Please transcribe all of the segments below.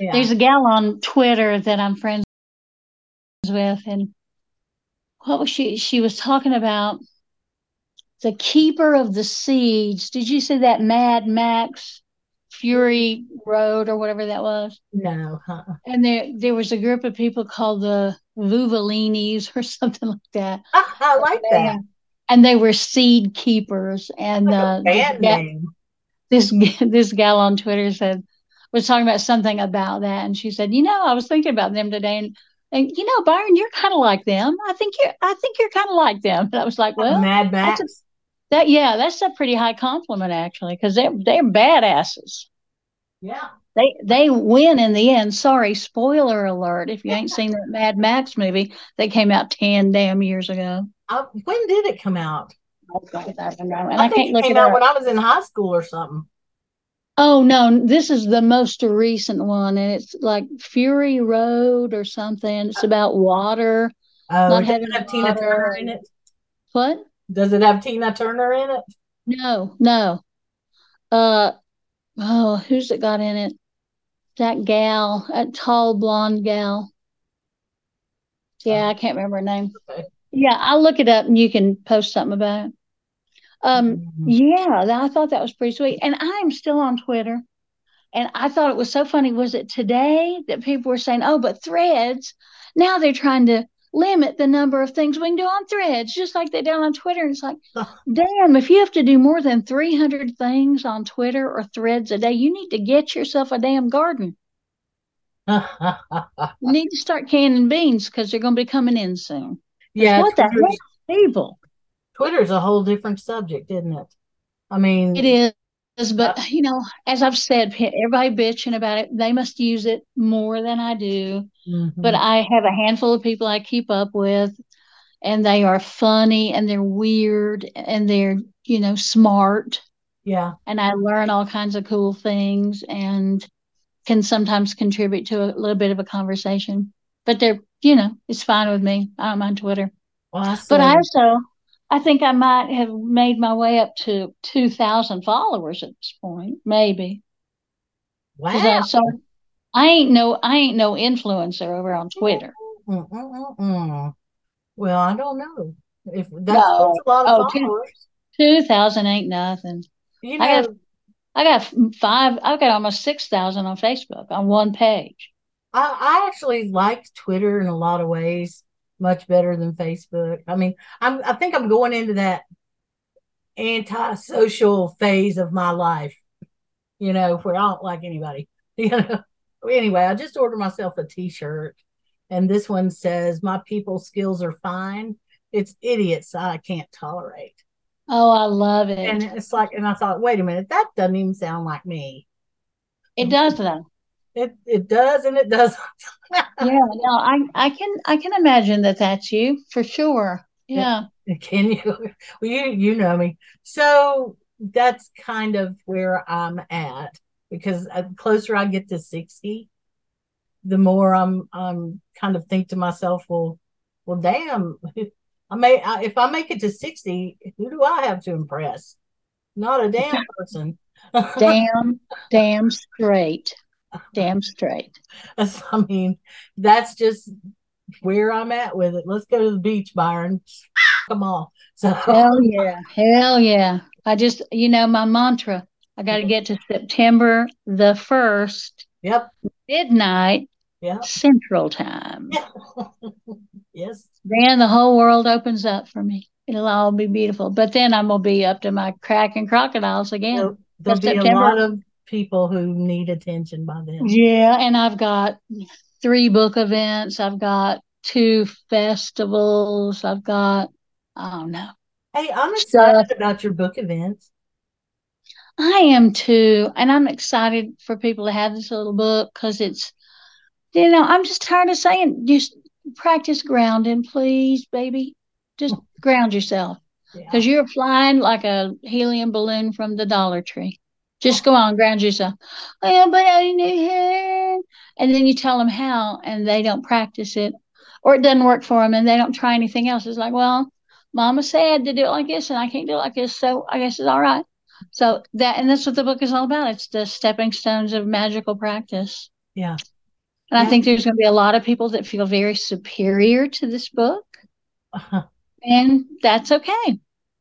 Yeah. There's a gal on Twitter that I'm friends with, and what was she? She was talking about the keeper of the seeds. Did you see that Mad Max Fury Road or whatever that was? No, huh? And there there was a group of people called the Vuvalinis or something like that. I, I like that. And they were seed keepers. And Like uh, band this, this this gal on Twitter said was talking about something about that, and she said, "You know, I was thinking about them today, and and you know, Byron, you're kind of like them. I think you're I think you're kind of like them." And I was like, "Well, Mad a, that yeah, that's a pretty high compliment actually, because they're they're badasses. yeah. They they win in the end. Sorry, spoiler alert. If you ain't seen that Mad Max movie, that came out ten damn years ago. Uh, when did it come out? I and I, I, think can't it look came it out up. when I was in high school or something. Oh no, this is the most recent one, and it's like Fury Road or something. It's about water. Oh, Not does it have Tina. Turner in it? What? Does it have Tina Turner in it? No, no. Uh oh, who's it got in it? That gal, that tall blonde gal. Yeah, I can't remember her name. Okay. Yeah, I'll look it up and you can post something about it. Um, Mhm. yeah, I thought that was pretty sweet. And I'm still on Twitter. And I thought it was so funny. Was it today that people were saying, oh, but threads, now they're trying to limit the number of things we can do on threads, just like they did on Twitter. And it's like, damn, if you have to do more than 300 things on Twitter or threads a day, you need to get yourself a damn garden. You need to start canning beans because they're going to be coming in soon. yeah, what the heck, people? Twitter's a whole different subject, isn't it? I mean, It is, but you know, as I've said, everybody bitching about it. They must use it more than I do. mhm. But I have a handful of people I keep up with, and they are funny and they're weird and they're, you know, smart. yeah, And I learn all kinds of cool things and can sometimes contribute to a little bit of a conversation. But they're, you know, it's fine with me. I don't mind Twitter. I But I also, I think I might have made my way up to 2,000 followers at this point, maybe. I, wow. so I ain't no, I ain't no influencer over on Twitter. Mm, mm, mm, mm. Well, I don't know if that's, No. that's a lot of Oh, two- followers. 2,000 ain't nothing. You I know, got- I got five, I got almost 6,000 on Facebook on one page. I, I actually like Twitter in a lot of ways much better than Facebook. I mean, I'm I think I'm going into that anti-social phase of my life, you know, where I don't like anybody. You know. Anyway, I just ordered myself a t-shirt and this one says my people skills are fine. It's idiots I can't tolerate. Oh, I love it. And it's like and I thought, wait a minute, that doesn't even sound like me. it does though. It it does and it doesn't. Yeah, no, I, I can, I can imagine that that's you for sure. Yeah. Can you? Well, you you know me. So that's kind of where I'm at because the closer I get to 60, the more I'm I'm kind of think to myself, well, well, damn, I may I, if I make it to 60, who do I have to impress? Not a damn person. Damn, damn straight. Damn straight. I mean, that's just where I'm at with it. Let's go to the beach, Byron. Come on. So Hell yeah. Hell yeah. I just, you know, my mantra, I got to get to September the 1st, yep, midnight yep, Central Time. yes. Then the whole world opens up for me. It'll all be beautiful. But then I'm to be up to my cracking crocodiles again. There'll, there'll be a September. lot of people who need attention by then. Yeah. And I've got three book events. I've got two festivals. I've got, I don't know. Hey, I'm Stuff. excited about your book events. I am too. And I'm excited for people to have this little book because it's, you know, I'm just tired of saying, just practice grounding, please, baby. Just ground yourself Yeah. because you're flying like a helium balloon from the Dollar Tree. Just go on, ground yourself. Oh, but I know And then you tell them how, and they don't practice it, or it doesn't work for them, and they don't try anything else. It's like, well, Mama said to do it like this, and I can't do it like this, so I guess it's all right. So that, and that's what the book is all about. It's the stepping stones of magical practice. Yeah. And yeah. I think there's going to be a lot of people that feel very superior to this book. Uh-huh. And that's okay.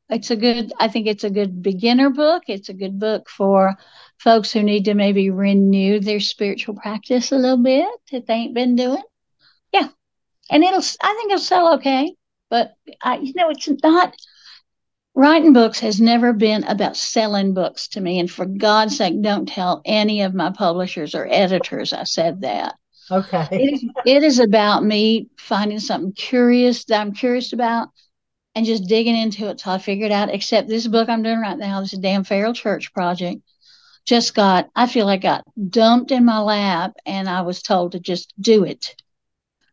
It's a good, I think it's a good beginner book. It's a good book for folks who need to maybe renew their spiritual practice a little bit that they ain't been doing. Yeah. And it'll, I think it'll sell okay. But I, you know, it's not, writing books has never been about selling books to me. And for God's sake, don't tell any of my publishers or editors I said that. Okay. it, is, it is about me finding something curious that I'm curious about and just digging into it till I figure it out. Except this book I'm doing right now, this damn feral church project, just got, I feel like got dumped in my lap and I was told to just do it.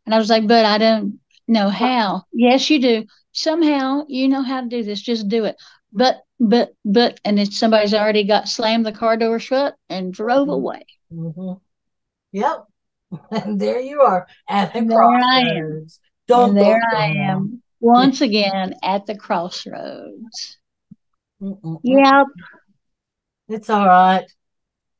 And I was like, but I don't know how. Yes, you do. Somehow you know how to do this. Just do it. But, but, but, and then somebody's already got slammed the car door shut and drove mm-hmm. away. Mm-hmm. Yep. And there you are at the and crossroads. Don't and there I am once again at the crossroads. Mm-mm-mm. Yep. It's all right.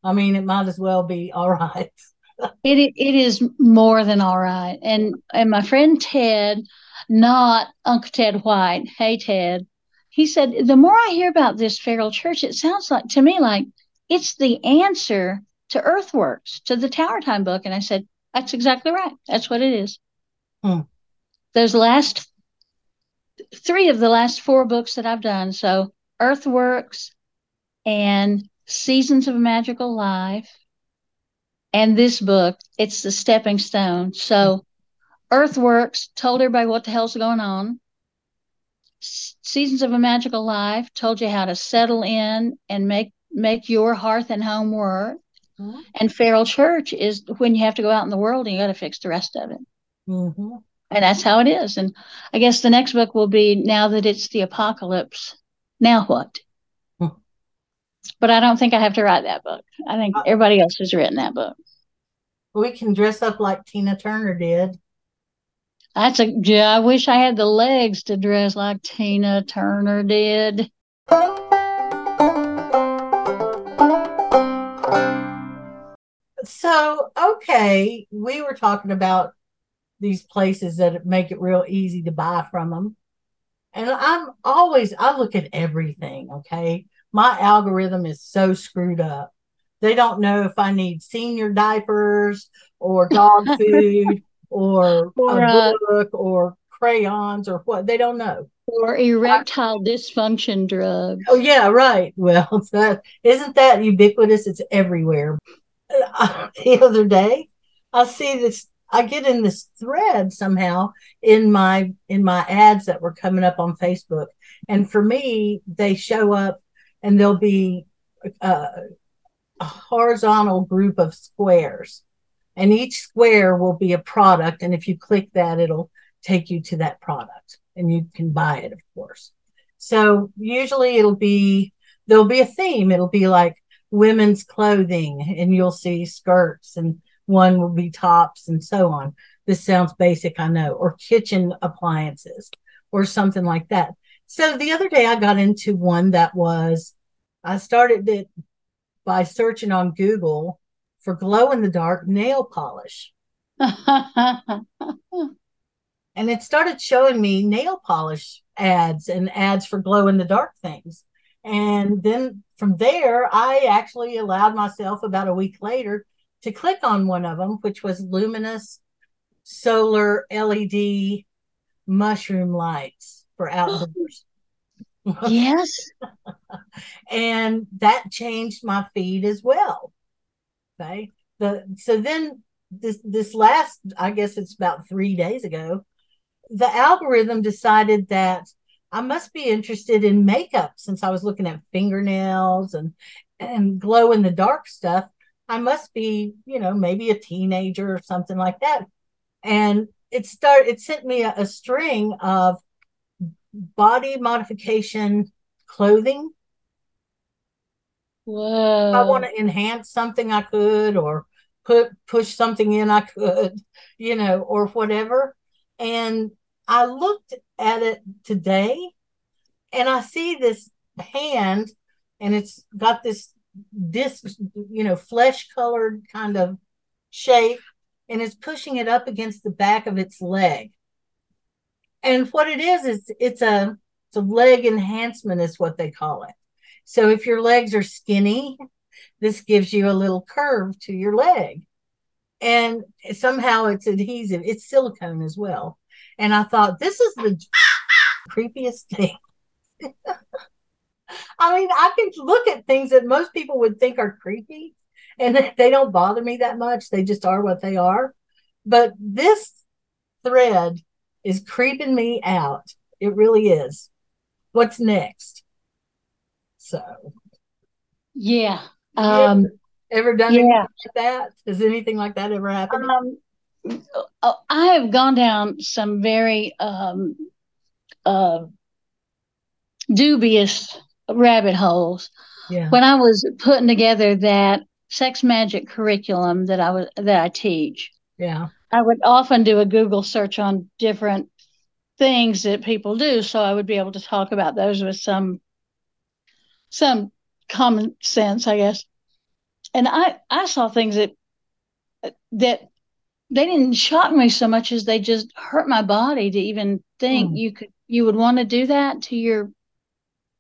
I mean, it might as well be all right. it it is more than all right. And and my friend Ted, not Uncle Ted White. Hey Ted, he said the more I hear about this feral church, it sounds like to me like it's the answer to Earthworks, to the Tower Time book. And I said, That's exactly right. That's what it is. Hmm. Those last three of the last four books that I've done. So Earthworks and Seasons of a Magical Life and this book, it's the stepping stone. So Earthworks told everybody what the hell's going on. Seasons of a Magical Life told you how to settle in and make make your hearth and home work. Mm-hmm. And feral church is when you have to go out in the world and you got to fix the rest of it. Mm-hmm. And that's how it is. And I guess the next book will be now that it's the apocalypse. Now what? But I don't think I have to write that book. I think uh, everybody else has written that book. We can dress up like Tina Turner did. That's a yeah. I wish I had the legs to dress like Tina Turner did. so okay, we were talking about these places that make it real easy to buy from them. And I'm always I look at everything, okay? My algorithm is so screwed up. They don't know if I need senior diapers or dog food or, or a uh, book or crayons or what. They don't know. Or erectile I, dysfunction drugs. Oh yeah, right. Well, that isn't that ubiquitous? It's everywhere uh, the other day. I see this. I get in this thread somehow in my in my ads that were coming up on Facebook, and for me, they show up, and there'll be uh, a horizontal group of squares, and each square will be a product, and if you click that, it'll take you to that product, and you can buy it, of course. So usually it'll be there'll be a theme. It'll be like women's clothing. And you'll see skirts and one will be tops and so on. This sounds basic, I know, or kitchen appliances or something like that. So the other day I got into one that was, I started it by searching on Google for glow in the dark nail polish. and it started showing me nail polish ads and ads for glow in the dark things. And then from there, I actually allowed myself about a week later to click on one of them, which was luminous solar LED mushroom lights for outdoors. yes. and that changed my feed as well. Okay. The so then this this last, I guess it's about three days ago, the algorithm decided that I must be interested in makeup since I was looking at fingernails and and glow in the dark stuff. I must be, you know, maybe a teenager or something like that. And it started it sent me a, a string of body modification clothing. Whoa. If I want to enhance something I could or put push something in I could, you know, or whatever. And I looked at it today and I see this hand and it's got this disc, you know, flesh colored kind of shape and is pushing it up against the back of its leg. And what it is is it's a it's a leg enhancement is what they call it. So if your legs are skinny, this gives you a little curve to your leg. And somehow it's adhesive. It's silicone as well. And I thought this is the creepiest thing. I mean, I can look at things that most people would think are creepy and they don't bother me that much. They just are what they are. But this thread is creeping me out. It really is. What's next? So, yeah. Um, ever done yeah. anything like that? Has anything like that ever happened? Um, oh, I have gone down some very um, uh, dubious rabbit holes. Yeah. When I was putting together that sex magic curriculum that I was that I teach. Yeah. I would often do a Google search on different things that people do so I would be able to talk about those with some some common sense, I guess. And I I saw things that that they didn't shock me so much as they just hurt my body to even think mm. you could you would want to do that to your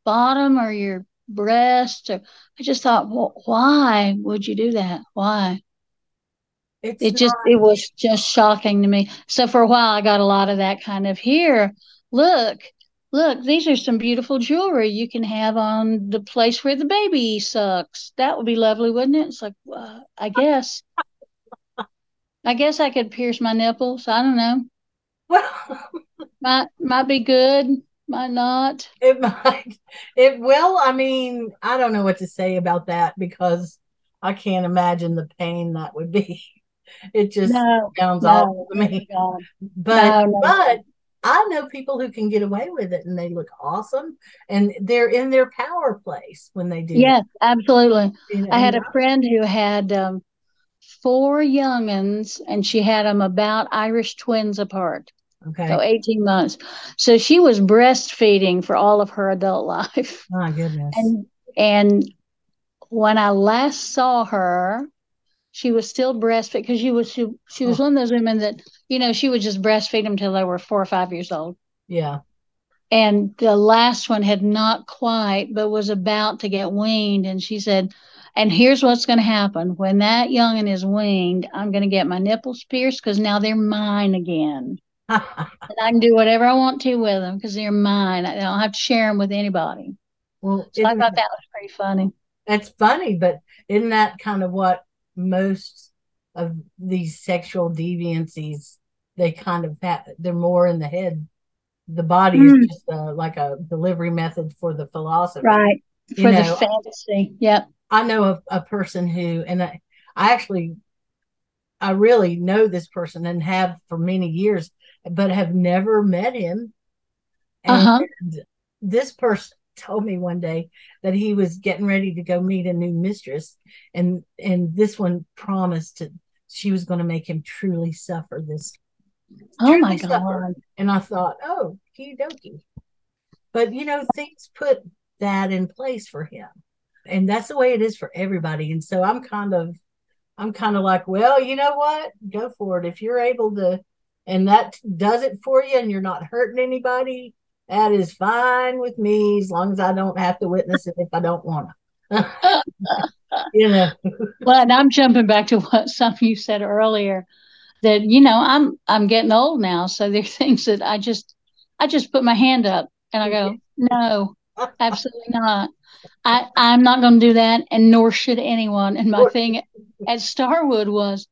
bottom or your breast or i just thought well, why would you do that? Why? It's it just not- it was just shocking to me. So for a while i got a lot of that kind of here. Look look these are some beautiful jewelry you can have on the place where the baby sucks. That would be lovely wouldn't it? It's like uh, i guess. I guess i could pierce my nipples. I don't know. Well might might be good might not. It might. It will. I mean, I don't know what to say about that because I can't imagine the pain that would be. It just no, sounds no, awful to me. But no, but I know people who can get away with it and they look awesome and they're in their power place when they do. Yes, absolutely. You know, I had a friend who had um, four youngins and she had them about Irish twins apart. Okay. So 18 months. So she was breastfeeding for all of her adult life. My goodness. And and when I last saw her, she was still breastfeeding because she was she, she was oh. one of those women that, you know, she would just breastfeed them until they were four or five years old. Yeah. And the last one had not quite, but was about to get weaned. And she said, and here's what's going to happen when that youngin is weaned, I'm going to get my nipples pierced because now they're mine again. And I can do whatever I want to with them because they're mine. I don't have to share them with anybody. Well, so I thought that was pretty funny. That's funny, but isn't that kind of what most of these sexual deviancies they kind of have? They're more in the head. The body mm. is just uh, like a delivery method for the philosophy, right? For you the fantasy. Yep. I know a, a person who, and I, I actually, I really know this person and have for many years but have never met him. uh-huh. this person told me one day that he was getting ready to go meet a new mistress, and and this one promised to she was going to make him truly suffer this. Oh my god! Suffer. And I thought, oh, key dokey. But you know, things put that in place for him, and that's the way it is for everybody. And so I'm kind of, I'm kind of like, well, you know what? Go for it if you're able to and that does it for you and you're not hurting anybody, that is fine with me as long as I don't have to witness it if I don't want to. you know. well, and I'm jumping back to what some of you said earlier that you know I'm I'm getting old now, so there are things that I just I just put my hand up and I go, mm-hmm. no, absolutely not. I I'm not going to do that, and nor should anyone. And my thing at Starwood was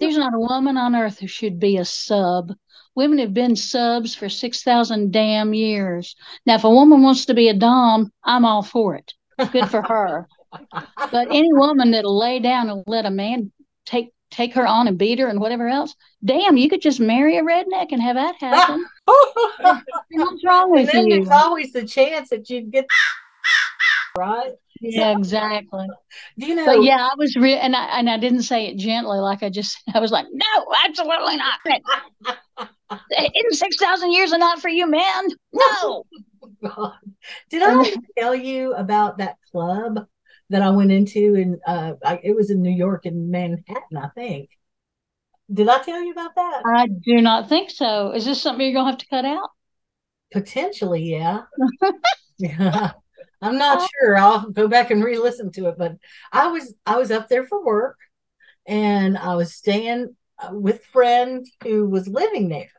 there's not a woman on earth who should be a sub. Women have been subs for 6,000 damn years. Now, if a woman wants to be a Dom, I'm all for it. Good for her. but any woman that'll lay down and let a man take take her on and beat her and whatever else, damn, you could just marry a redneck and have that happen. What's wrong with and then you? There's always the chance that you'd get right? Yeah, so, exactly. You know? But yeah, I was real, and I and I didn't say it gently, like I just I was like, no, absolutely not. In six thousand years are not for you, man. No. God. Did I tell you about that club that I went into, and uh, I, it was in New York in Manhattan, I think. Did I tell you about that? I do not think so. Is this something you're gonna have to cut out? Potentially, yeah. yeah. I'm not uh, sure. I'll go back and re-listen to it, but I was I was up there for work and I was staying uh, with friend who was living there.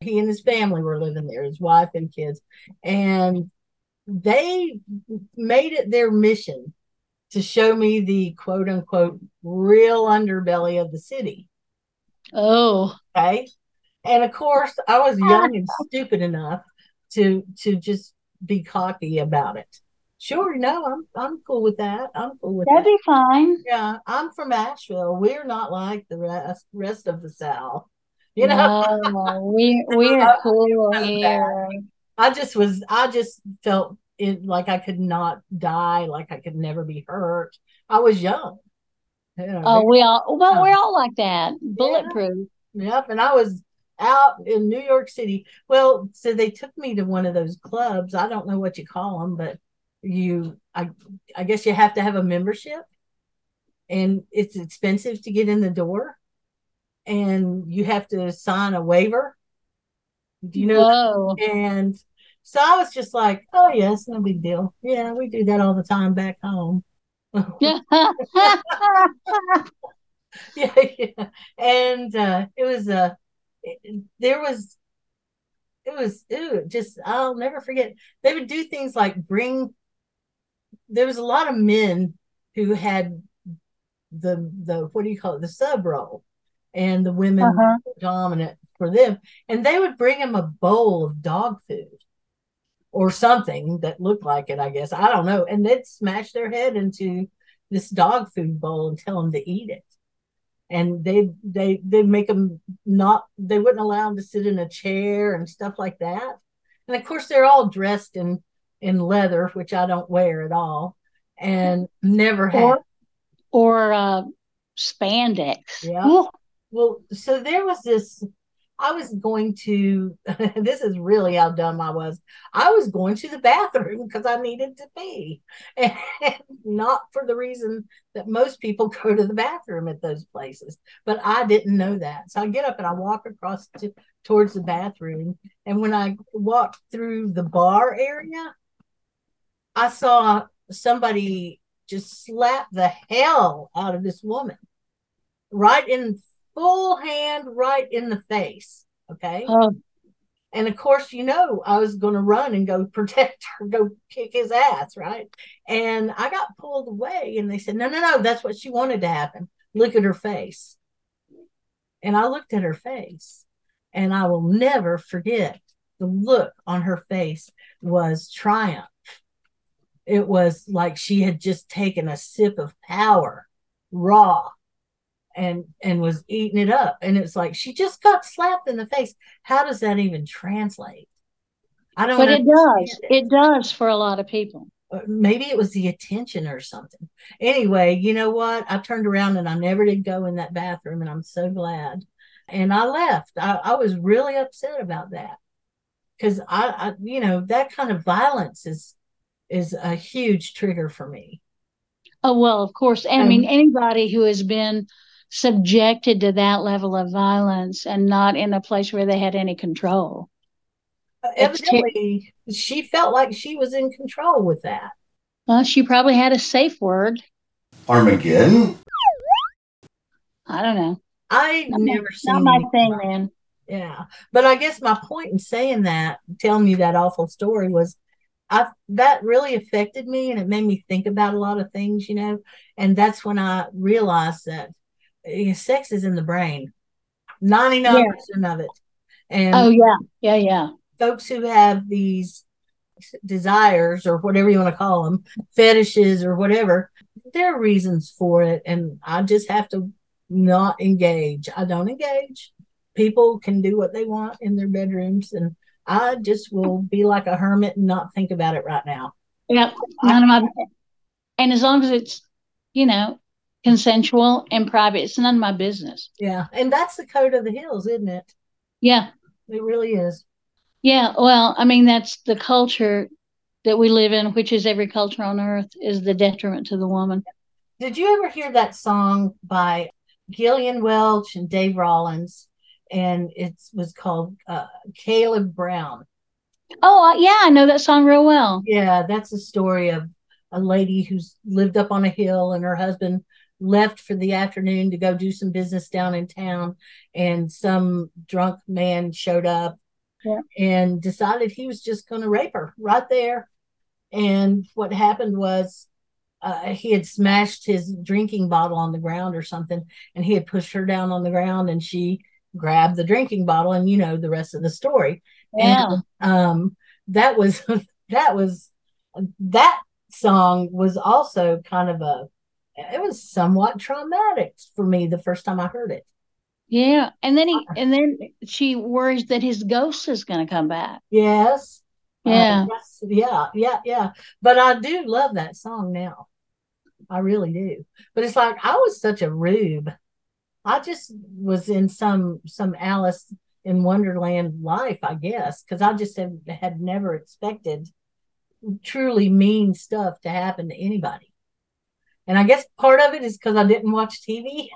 He and his family were living there, his wife and kids. And they made it their mission to show me the quote unquote real underbelly of the city. Oh. Okay. And of course, I was young and stupid enough to to just be cocky about it. Sure, no, I'm I'm cool with that. I'm cool with That'd that. be fine. Yeah, I'm from Asheville. We're not like the rest rest of the South. You know, no, we we're cool here. I just was I just felt it like I could not die, like I could never be hurt. I was young. You know, oh, we all well, we're all like that, bulletproof. Yeah. Yep, and I was out in New York City. Well, so they took me to one of those clubs. I don't know what you call them, but you, I, I guess you have to have a membership, and it's expensive to get in the door, and you have to sign a waiver. Do you know? Whoa. And so I was just like, oh, yes, no big deal. Yeah, we do that all the time back home. yeah, yeah. And uh, it was, uh, there was, it was, it just, I'll never forget. They would do things like bring, there was a lot of men who had the, the, what do you call it, the sub role, and the women uh-huh. dominant for them. And they would bring them a bowl of dog food or something that looked like it, I guess. I don't know. And they'd smash their head into this dog food bowl and tell them to eat it. And they they they make them not they wouldn't allow them to sit in a chair and stuff like that. And of course they're all dressed in in leather, which I don't wear at all, and never have. Or, or uh, spandex. Yeah. Ooh. Well, so there was this I was going to, this is really how dumb I was. I was going to the bathroom because I needed to pee, and not for the reason that most people go to the bathroom at those places. But I didn't know that. So I get up and I walk across to, towards the bathroom. And when I walked through the bar area, I saw somebody just slap the hell out of this woman right in full hand right in the face. Okay. Oh. And of course, you know, I was going to run and go protect her, go kick his ass, right? And I got pulled away, and they said, No, no, no, that's what she wanted to happen. Look at her face. And I looked at her face, and I will never forget the look on her face was triumph. It was like she had just taken a sip of power raw and and was eating it up. And it's like she just got slapped in the face. How does that even translate? I don't but it does. It. it does for a lot of people. Uh, maybe it was the attention or something. Anyway you know what? I turned around and i never did go in that bathroom and i'm so glad. And i left. I, I was really upset about that. Because I, I you know that kind of violence is is a huge trigger for me Oh well, of course. And I mean, anybody who has been subjected to that level of violence and not in a place where they had any control. Uh, evidently, ter- she felt like she was in control with that. Well, she probably had a safe word. Armageddon? I don't know. I never seen not my thing, man. Yeah, but I guess my point in saying that, telling you that awful story, was I that really affected me, and it made me think about a lot of things, you know. And that's when I realized that eh, sex is in the brain 99% yeah. of it and oh yeah yeah yeah folks who have these desires or whatever you want to call them fetishes or whatever there are reasons for it and i just have to not engage i don't engage people can do what they want in their bedrooms and i just will be like a hermit and not think about it right now yeah none of my and as long as it's you know consensual and private. It's none of my business. Yeah. And that's the code of the hills, isn't it? Yeah. It really is. Yeah. Well, I mean, that's the culture that we live in, which is every culture on earth, is the detriment to the woman. Did you ever hear that song by Gillian Welch and Dave Rawlings, and it was called uh, Caleb Brown. Oh, yeah, I know that song real well. Yeah, that's a story of a lady who's lived up on a hill and her husband left for the afternoon to go do some business down in town and some drunk man showed up yeah. and decided he was just going to rape her right there and what happened was uh, he had smashed his drinking bottle on the ground or something and he had pushed her down on the ground and she grabbed the drinking bottle and you know the rest of the story yeah. and um that was that was that song was also kind of a it was somewhat traumatic for me the first time I heard it. Yeah, and then he uh, and then she worries that his ghost is going to come back. Yes. Yeah. Uh, yes, yeah, yeah, yeah. But I do love that song now. I really do. But it's like I was such a rube. I just was in some some Alice in Wonderland life, I guess, because I just had, had never expected truly mean stuff to happen to anybody. And I guess part of it is because I didn't watch TV.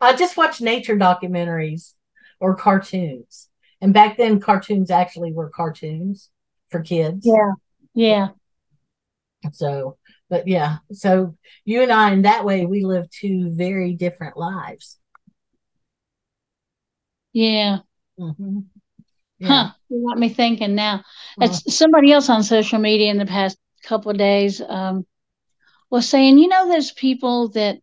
I just watched nature documentaries or cartoons. And back then, cartoons actually were cartoons for kids. Yeah. Yeah. So, but yeah. So you and I, in that way, we live two very different lives. Yeah. Mm-hmm. Yeah. Huh. You got me thinking now. That's uh-huh. somebody else on social media in the past couple of days. Um, was saying, you know, there's people that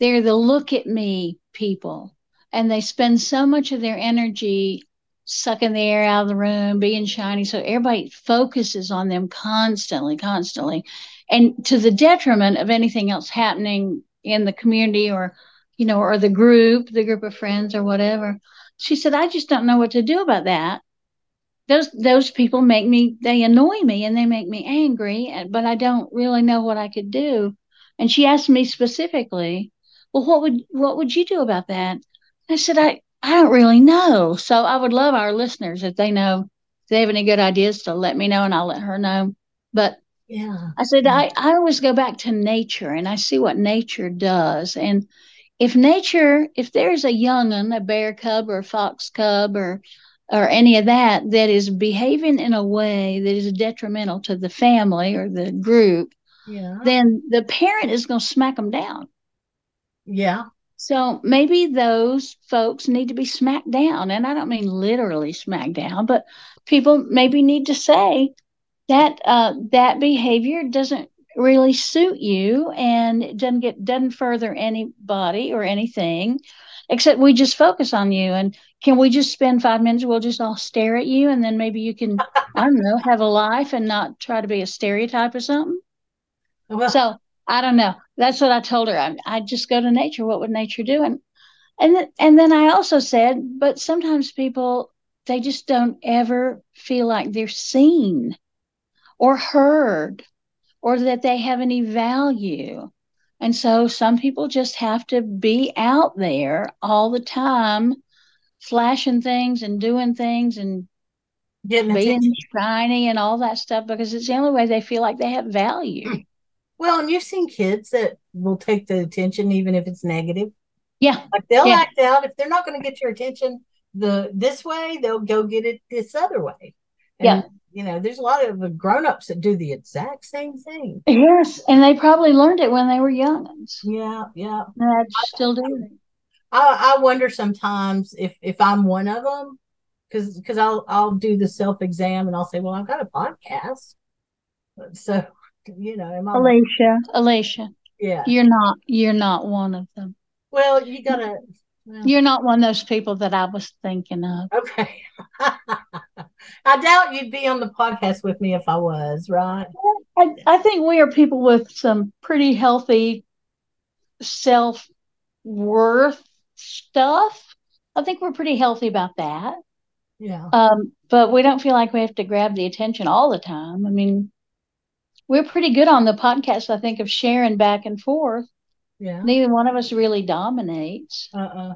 they're the look at me people, and they spend so much of their energy sucking the air out of the room, being shiny. So everybody focuses on them constantly, constantly, and to the detriment of anything else happening in the community or, you know, or the group, the group of friends or whatever. She said, I just don't know what to do about that. Those those people make me they annoy me and they make me angry but i don't really know what i could do. And she asked me specifically well what would what would you do about that? I said i i don't really know. So i would love our listeners if they know if they have any good ideas to let me know and i'll let her know. But yeah i said i i always go back to nature and i see what nature does and if nature if there's a young one a bear cub or a fox cub or or any of that that is behaving in a way that is detrimental to the family or the group, yeah. then the parent is going to smack them down. Yeah. So maybe those folks need to be smacked down. And I don't mean literally smacked down, but people maybe need to say that uh, that behavior doesn't really suit you and it doesn't get doesn't further anybody or anything except we just focus on you. And can we just spend five minutes we'll just all stare at you and then maybe you can i don't know have a life and not try to be a stereotype or something? Well, so i don't know. That's what i told her. I, i just go to nature. What would nature do? And and, th- and then i also said but sometimes people they just don't ever feel like they're seen or heard or that they have any value and so some people just have to be out there all the time, flashing things and doing things and Getting being attention. shiny and all that stuff because it's the only way they feel like they have value. Mm. Well, and you've seen kids that will take the attention even if it's negative. Yeah. Like they'll yeah. act out if they're not going to get your attention the this way, they'll go get it this other way. And yeah you know, there's a lot of grown-ups that do the exact same thing. Yes, and they probably learned it when they were young. Yeah, yeah. And I still do. I, I wonder sometimes if if I'm one of them, because because I'll I'll do the self exam and I'll say, well, I've got a podcast, so you know, am I Alicia, Alicia, yeah, you're not you're not one of them. Well, you gotta. Well, you're not one of those people that I was thinking of. Okay. I doubt you'd be on the podcast with me if I was, right? I, I think we are people with some pretty healthy self worth stuff. I think we're pretty healthy about that. Yeah. Um, but we don't feel like we have to grab the attention all the time. I mean, we're pretty good on the podcast, I think, of sharing back and forth. Yeah. Neither one of us really dominates. Uh uh-uh. uh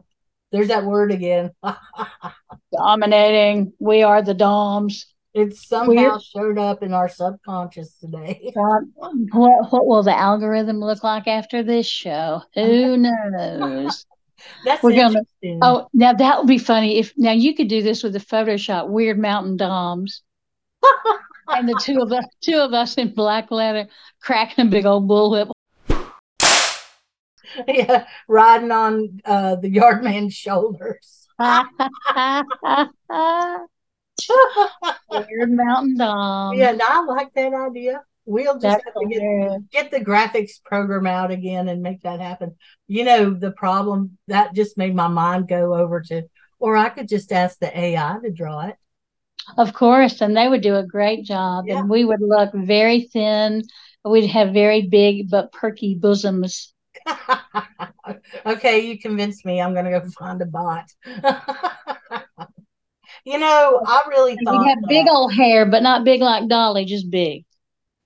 there's that word again. Dominating. We are the DOMs. It somehow We're, showed up in our subconscious today. Uh, what, what will the algorithm look like after this show? Who knows? That's We're gonna- interesting. Oh, now that would be funny if now you could do this with a Photoshop, Wyrd Mountain Doms, and the two of us, two of us in black leather, cracking a big old bullwhip. yeah, riding on uh, the yard man's shoulders. Wyrd Mountain Dom. yeah, no, I like that idea. We'll just That's have to get, get the graphics program out again and make that happen. You know, the problem that just made my mind go over to, or I could just ask the AI to draw it. Of course, and they would do a great job, Yeah. and we would look very thin. We'd have very big but perky bosoms. okay, you convinced me. I'm going to go find a bot. you know, I really thought we'd have big old hair, but not big like Dolly, just big.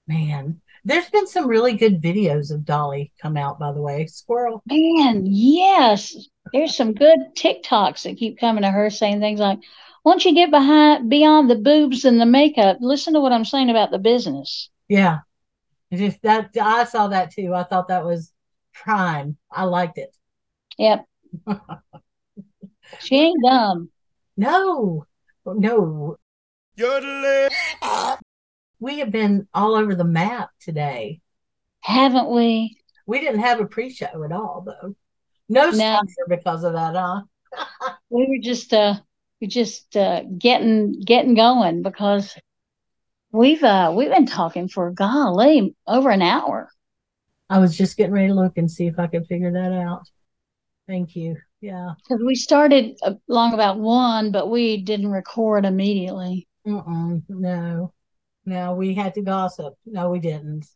man. There's been some really good videos of Dolly come out, by the way. Squirrel. Man, yes. There's some good TikToks that keep coming to her saying things like, once you get behind beyond the boobs and the makeup, listen to what I'm saying about the business. Yeah. Just that I saw that too. I thought that was prime. I liked it. Yep. She ain't dumb. No, no. We have been all over the map today. Haven't we? We didn't have a pre-show at all, though. No No. because of that, huh? We were just uh we just uh getting getting going because we've uh we've been talking for golly over an hour. I was just getting ready to look and see if I could figure that out. Thank you. Yeah. Because we started uh, long about one, but we didn't record immediately. Mm-mm, no. No, we had to gossip. No, we didn't.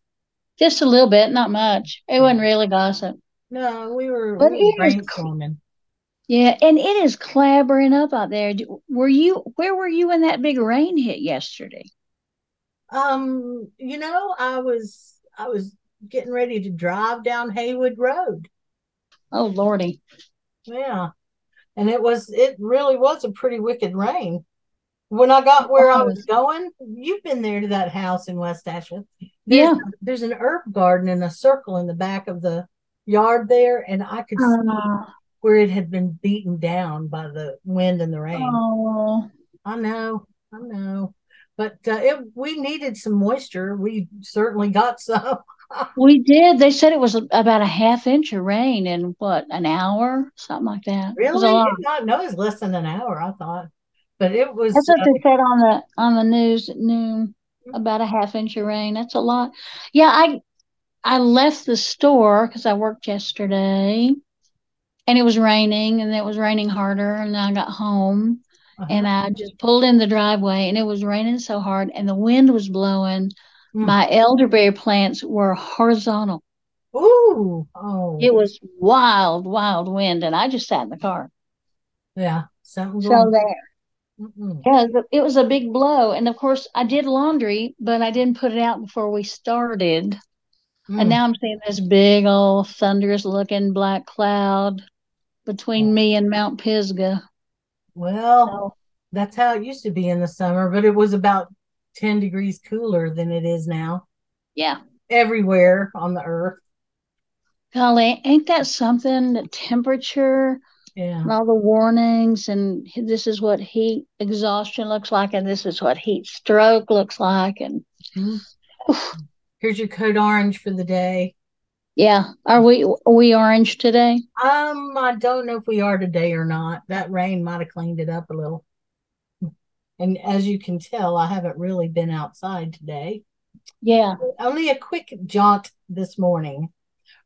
Just a little bit, not much. It wasn't really gossip. No, we were, But were it is brainstorming. Yeah, and it is clabbering up out there. Were you where were you when that big rain hit yesterday? Um, you know, I was I was getting ready to drive down Haywood Road. Oh Lordy. Yeah. And it was it really was a pretty wicked rain. When I got where I was going, you've been there to that house in West Asheville. There's, Yeah. There's an herb garden in a circle in the back of the yard there, and I could see Oh, where it had been beaten down by the wind and the rain. oh. I know, I know. But uh, it we needed some moisture. We certainly got some. We did. They said it was about a half inch of rain in what, an hour? Something like that. Really? a lot. Not, no, it was less than an hour, I thought. But it was That's what uh, they said on the on the news at noon. About a half inch of rain. That's a lot. Yeah, I I left the store because I worked yesterday, and it was raining, and it was raining harder, and I got home, uh-huh. and I just pulled in the driveway, and it was raining so hard, and the wind was blowing. Mm. My elderberry plants were horizontal. Ooh, oh, It was wild, wild wind, and I just sat in the car. yeah, So there. Mm-mm. Yeah, it- it was a big blow. And of course, I did laundry, but I didn't put it out before we started. Mm. And now I'm seeing this big old thunderous looking black cloud between me and Mount Pisgah. Well, So, that's how it used to be in the summer, but it was about 10 degrees cooler than it is now yeah. everywhere on the earth. Golly, ain't that something? The temperature Yeah. and all the warnings, and this is what heat exhaustion looks like, and this is what heat stroke looks like. And Mhm. Here's your code orange for the day. yeah, are we are we orange today? Um, I don't know if we are today or not. That rain might have cleaned it up a little. And as you can tell, I haven't really been outside today. Yeah, Only a quick jaunt this morning.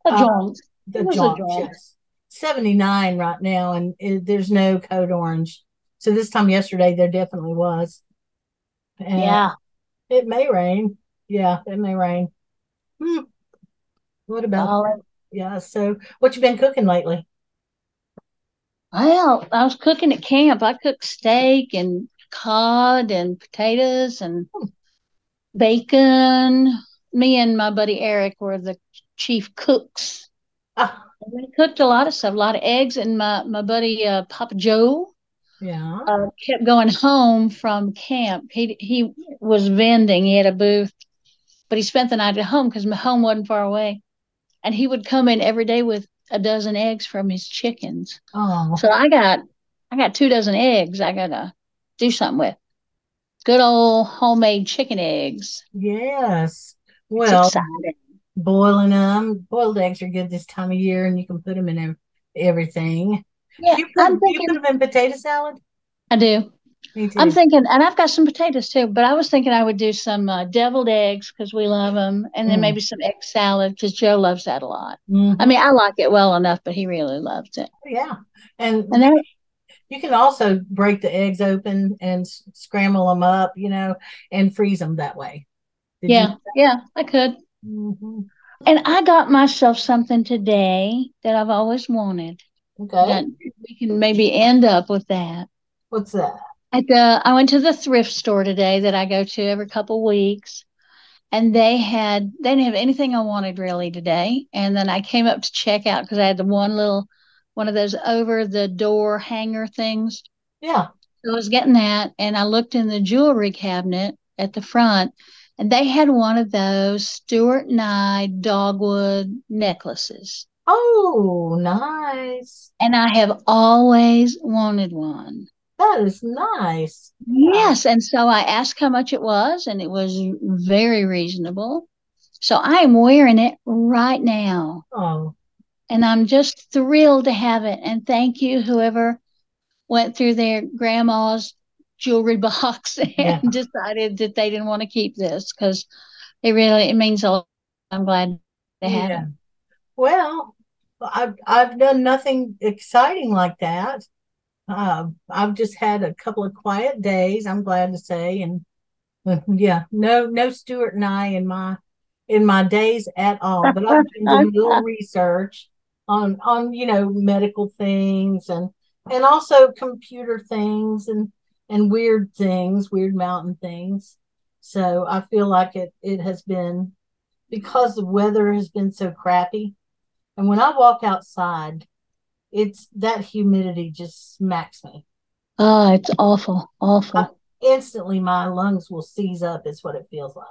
a Uh, jaunt. The was a jaunt, jaunt. yes. 79 right now, and it, there's no code orange. So this time yesterday, there definitely was. And Yeah. It may rain. Yeah, it may rain. Hmm. What about Golly. yeah? So what you been cooking lately? Well, I was cooking at camp. I cooked steak and cod and potatoes and bacon. Me and my buddy Eric were the chief cooks. Ah, We cooked a lot of stuff, a lot of eggs, and my my buddy uh, Papa Joe yeah. uh, kept going home from camp. He he was vending. He had a booth, but he spent the night at home because my home wasn't far away, and he would come in every day with a dozen eggs from his chickens. Oh, So I got I got two dozen eggs I gotta do something with. Good old homemade chicken eggs. yes. Well, boiling them. Boiled eggs are good this time of year, and you can put them in everything. Yeah, you put, I'm do you thinking put them in potato salad? I do. I'm thinking, and I've got some potatoes too, but I was thinking I would do some uh, deviled eggs because we love them, and then Mm. maybe some egg salad because Joe loves that a lot. I Mhm. mean, I like it well enough, but he really loves it. yeah. And And that, you can also break the eggs open and s- scramble them up, you know, and freeze them that way. Did you- yeah, yeah, I could. Mhm. And I got myself something today that I've always wanted. Okay. We can maybe end up with that. What's that? At the, I went to the thrift store today that I go to every couple weeks, and they had they didn't have anything I wanted really today. And then I came up to check out because I had the one little one of those over the door hanger things. Yeah. So I was getting that, and I looked in the jewelry cabinet at the front, and they had one of those Stuart Nye dogwood necklaces. Oh, nice. And I have always wanted one. That is nice. Yes, and so I asked how much it was, and it was very reasonable. So I am wearing it right now, Oh, and I'm just thrilled to have it. And thank you, whoever went through their grandma's jewelry box and Yeah. decided that they didn't want to keep this because it really it means a lot. I'm glad to have yeah. it. Well, I've I've done nothing exciting like that. Uh, I've just had a couple of quiet days, I'm glad to say, and yeah, no no Stuart Nye in my in my days at all. But I've been doing a little research on on you know medical things and and also computer things and and weird things, weird mountain things. So I feel like it it has been because the weather has been so crappy. And when I walk outside, it's that humidity just smacks me. Oh, it's awful, awful. Instantly, my lungs will seize up, is what it feels like.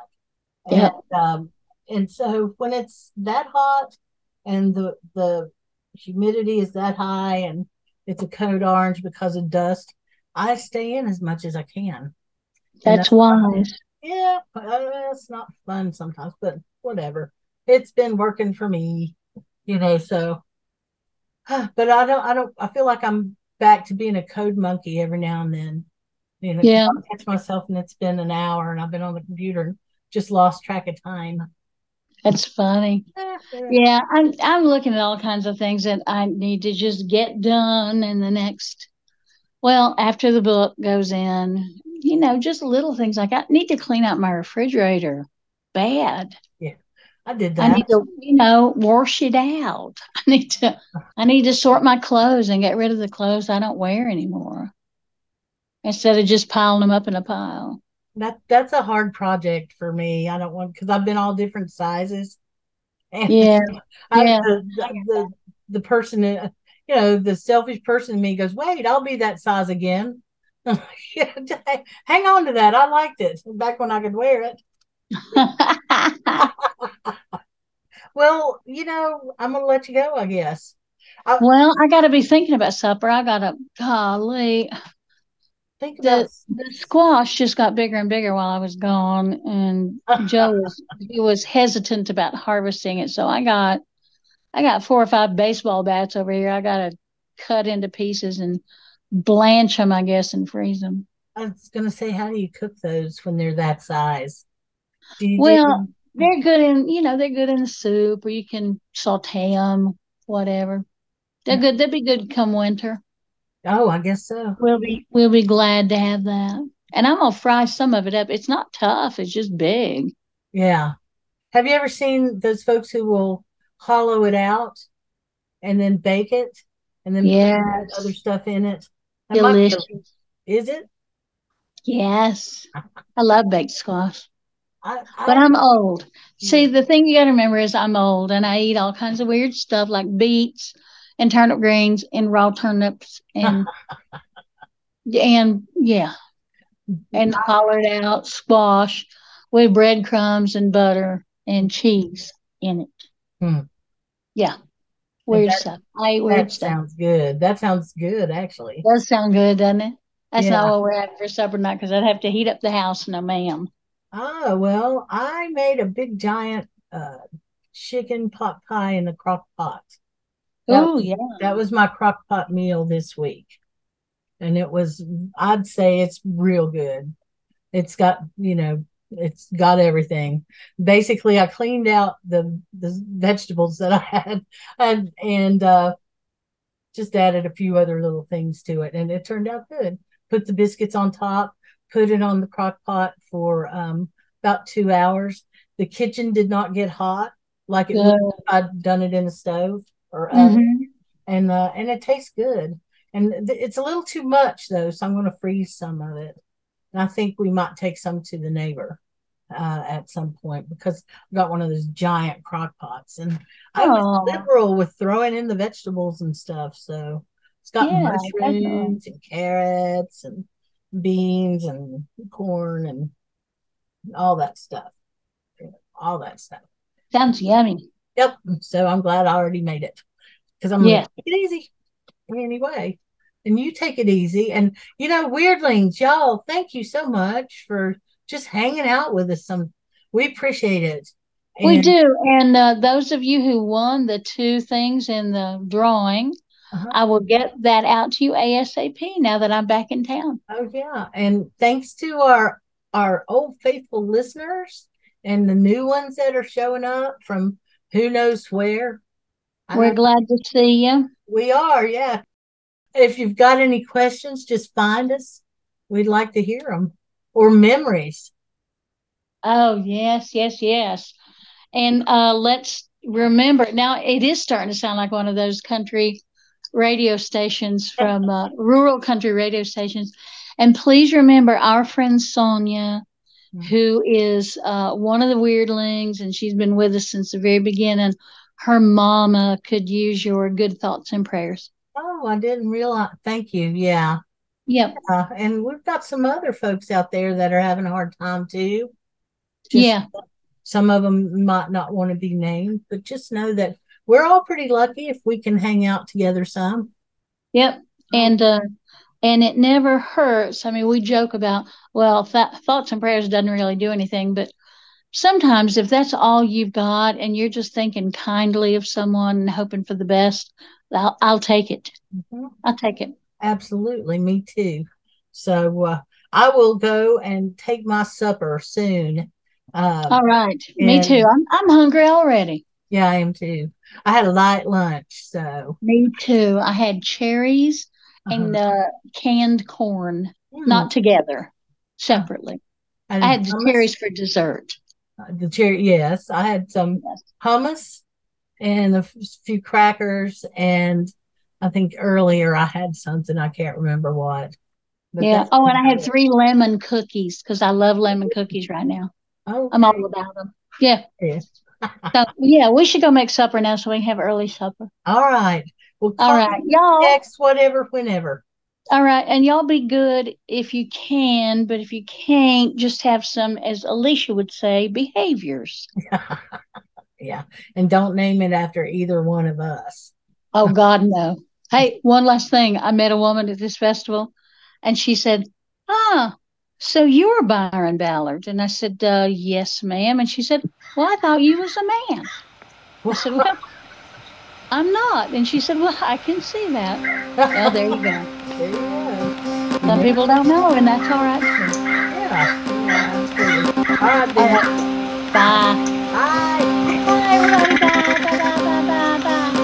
Yeah. And, um, and so when it's that hot and the the humidity is that high and it's a code orange because of dust, I stay in as much as I can. And That's wise. Yeah, uh, it's not fun sometimes, but whatever. It's been working for me, you know, so but I don't I don't I feel like I'm back to being a code monkey every now and then. You know, Yeah. I'll catch myself and it's been an hour and I've been on the computer and just lost track of time. That's funny. Eh. Yeah, I'm I'm looking at all kinds of things that I need to just get done in the next, well, after the book goes in, you know, just little things like I need to clean out my refrigerator. Bad. Yeah. I did that. I need to, you know, wash it out. I need to I need to sort my clothes and get rid of the clothes I don't wear anymore. Instead of just piling them up in a pile. That that's a hard project for me. I don't want because I've been all different sizes. And Yeah. I, Yeah. the, the, the the person, uh, you know, the selfish person in me goes, "Wait, I'll be that size again." Hang on to that. I liked it back when I could wear it. Well, you know, I'm gonna let you go. I guess. well, I gotta be thinking about supper. I gotta golly. Think the the squash just got bigger and bigger while I was gone, and Joe was he was hesitant about harvesting it. So I got I got four or five baseball bats over here. I got to cut into pieces and blanch them, I guess, and freeze them. I was gonna say, how do you cook those when they're that size? Well, They're good in you know they're good in soup, or you can saute them, whatever. They're good. They'd be good come winter. Oh, I guess so. We'll be we'll be glad to have that. And I'm gonna fry some of it up. It's not tough. It's just big. Yeah. Have you ever seen those folks who will hollow it out and then bake it and then put other stuff in it? That Delicious. Is it? Yes. I love baked squash, I, but I, I'm old. See, the thing you got to remember is I'm old and I eat all kinds of weird stuff like beets and turnip greens and raw turnips and and yeah, and hollowed out squash with breadcrumbs and butter and cheese in it. Hmm. Yeah. Weird that- stuff. I weird That stuff. sounds good. That sounds good, actually. Does sound good, doesn't it? That's Yeah. not what we're having for supper tonight because I'd have to heat up the house. No, ma'am. Ah, well, I made a big giant uh chicken pot pie in the crock pot. Oh, yeah. That was my crock pot meal this week. And it was, I'd say it's real good. It's got, you know, it's got everything. Basically, I cleaned out the the vegetables that I had and and uh just added a few other little things to it and it turned out good. Put the biscuits on top, put it on the crock pot for um about two hours. The kitchen did not get hot like it would if I'd done it in a stove or Mhm. and uh, and it tastes good. And th- it's a little too much though, so I'm going to freeze some of it. And I think we might take some to the neighbor uh, at some point because I've got one of those giant crock pots, and I was Aw. liberal with throwing in the vegetables and stuff. So it's got Yeah, mushrooms and carrots and beans and corn and all that stuff. All that stuff. Sounds yummy. Yep. So I'm glad I already made it because I'm Yeah. take it easy anyway. And you take it easy. And you know, weirdlings, y'all, thank you so much for just hanging out with us. Some we appreciate it. We do. And uh, those of you who won the two things in the drawing, Uh-huh. I will get that out to you ASAP now that I'm back in town. Oh yeah. And thanks to our our old faithful listeners and the new ones that are showing up from who knows where. We're glad to see you. we are, yeah. If you've got any questions, just find us. We'd like to hear them or memories. Oh, yes, yes, yes. And uh, let's remember now, it is starting to sound like one of those country radio stations from uh, rural country radio stations. And please remember our friend Sonia, Mhm. who is uh, one of the weirdlings, and she's been with us since the very beginning. Her mama could use your good thoughts and prayers. Oh, I didn't realize. Thank you. Yeah. Yep. Uh, and we've got some other folks out there that are having a hard time too. Just- Yeah. Some of them might not want to be named, but just know that we're all pretty lucky if we can hang out together some. Yep. And uh and it never hurts. I mean, we joke about, well, th- thoughts and prayers doesn't really do anything, but sometimes if that's all you've got and you're just thinking kindly of someone and hoping for the best, I'll, I'll take it. Mhm. I'll take it. Absolutely. Me too. So uh, I will go and take my supper soon. Um, All right. Me too. I'm I'm hungry already. yeah, I am too. I had a light lunch, so Me too. I had cherries and uh-huh. uh, canned corn, Mm, not together, separately. I had the cherries for dessert. Uh, the cherry, yes. I had some Yes. hummus and a f- few crackers, and I think earlier I had something I can't remember what. Yeah. Oh, and I had three lemon cookies because I love lemon cookies right now. Oh, I'm all about them. Yeah. okay. So yeah, we should go make supper now so we can have early supper. all right. Well, All right, y'all. text, whatever, whenever. All right, and y'all be good if you can, but if you can't, just have some, as Alicia would say, behaviors. yeah, and don't name it after either one of us. Oh God, no. Hey, one last thing. I met a woman at this festival, and she said, "Ah, so you're Byron Ballard?" And I said, uh, "Yes, ma'am." And she said, "Well, I thought you was a man." I said, "Well, I'm not." And she said, "Well, I can see that." Well, there you go. There you go. Some Yeah. people don't know, and that's all right too. Yeah, yeah. All right, All then. right. Bye. Bye. Bye, everybody. Bye. Bye. Bye. Bye. Bye. Bye.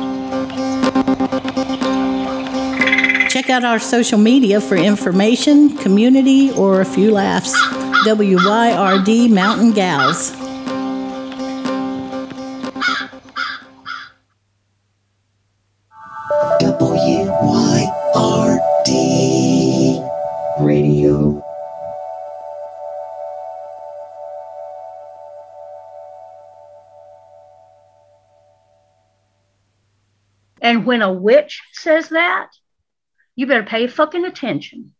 Check out our social media for information, community, or a few laughs. WYRD Mountain Gals. WYRD Radio. And when a witch says that, you better pay fucking attention.